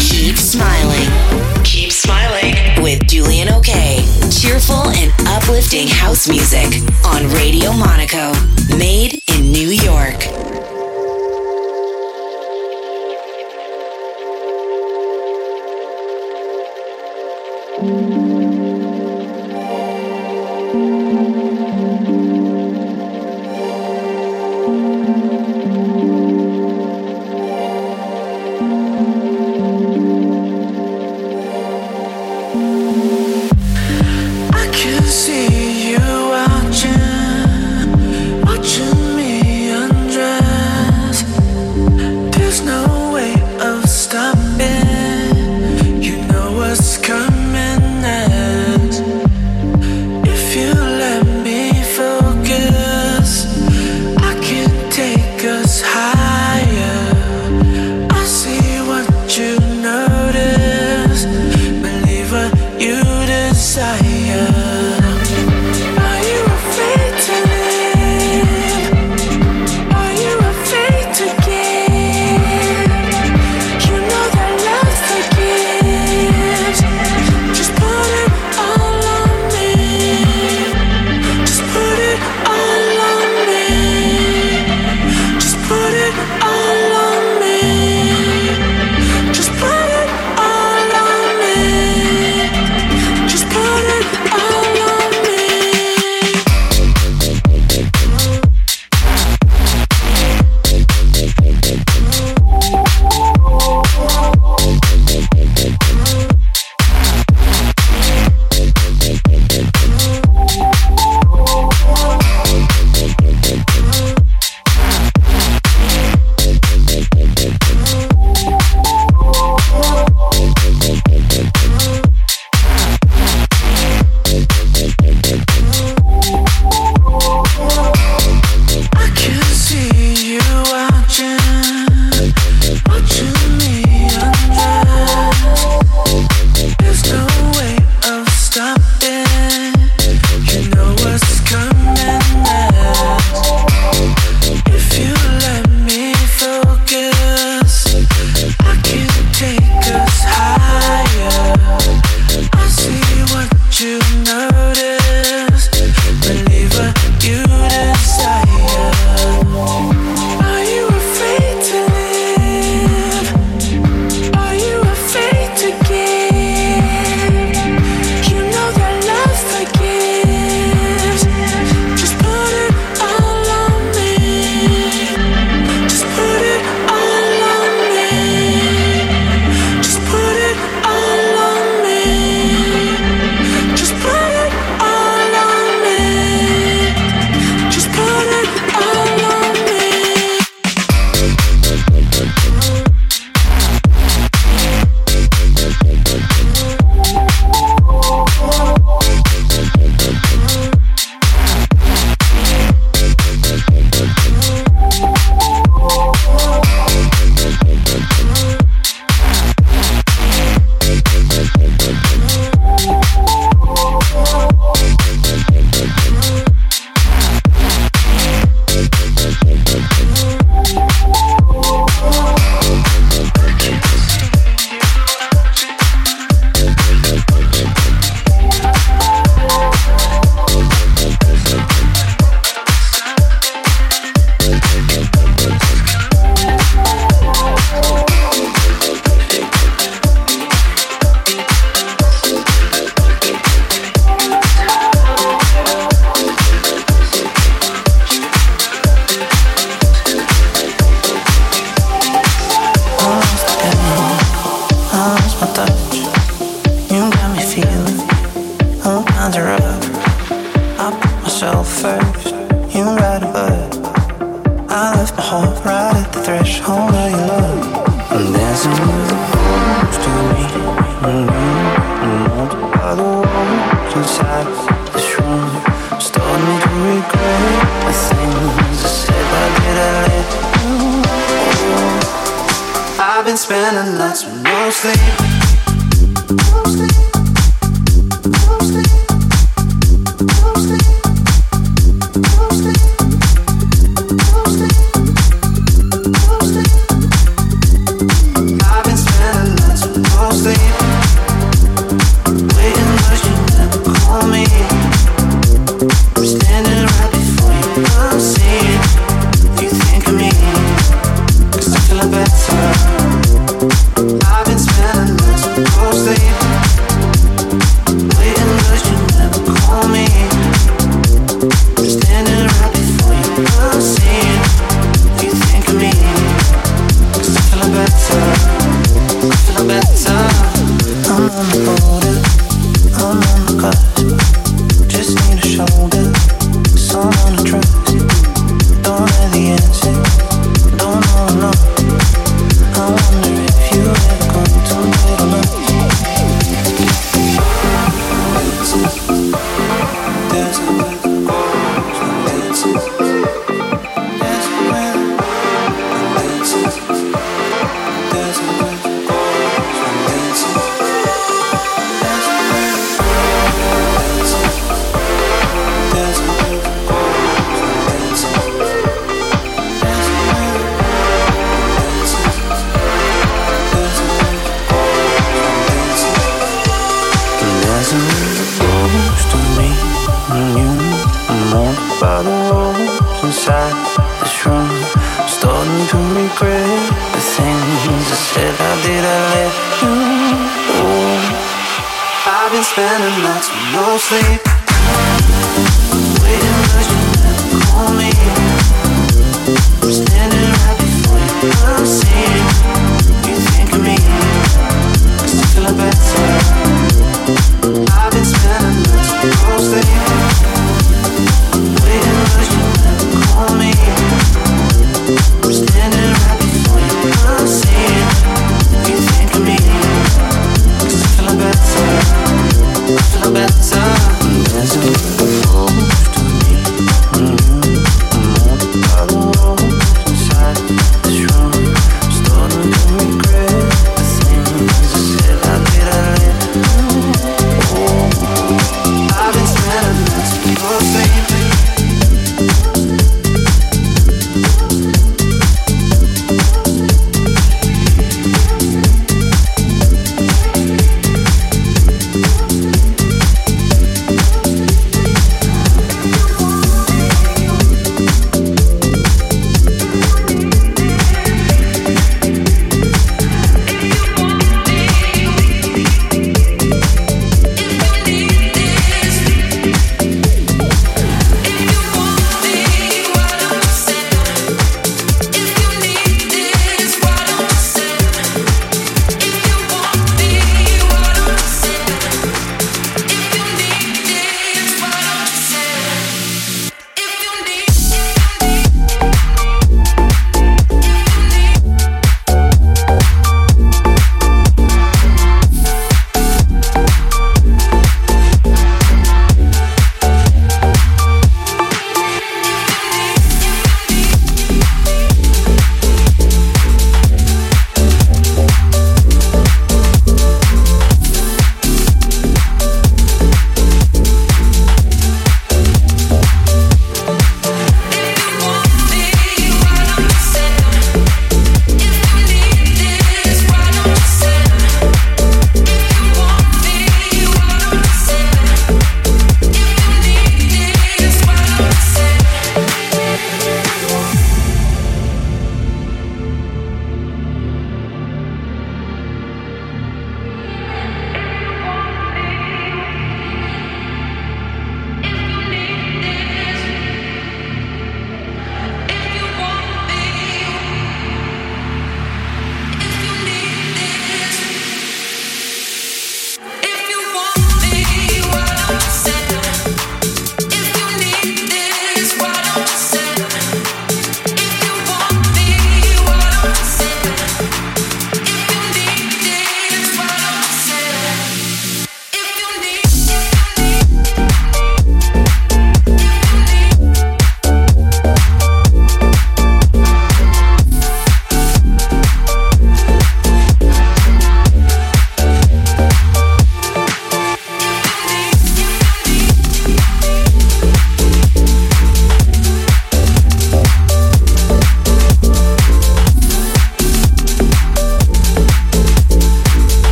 Keep smiling. Keep smiling with Julian OK. Cheerful and uplifting house music on Radio Monaco. Made in New York.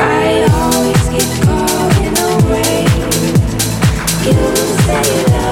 I always get caught in the rain. You say you change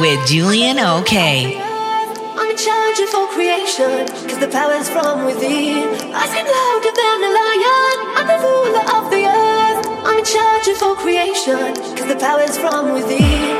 with Julian OK. I'm of all creation, cause the power's from within. I louder than a lion, I'm the ruler of the earth. I'm creation, cause the power's from within.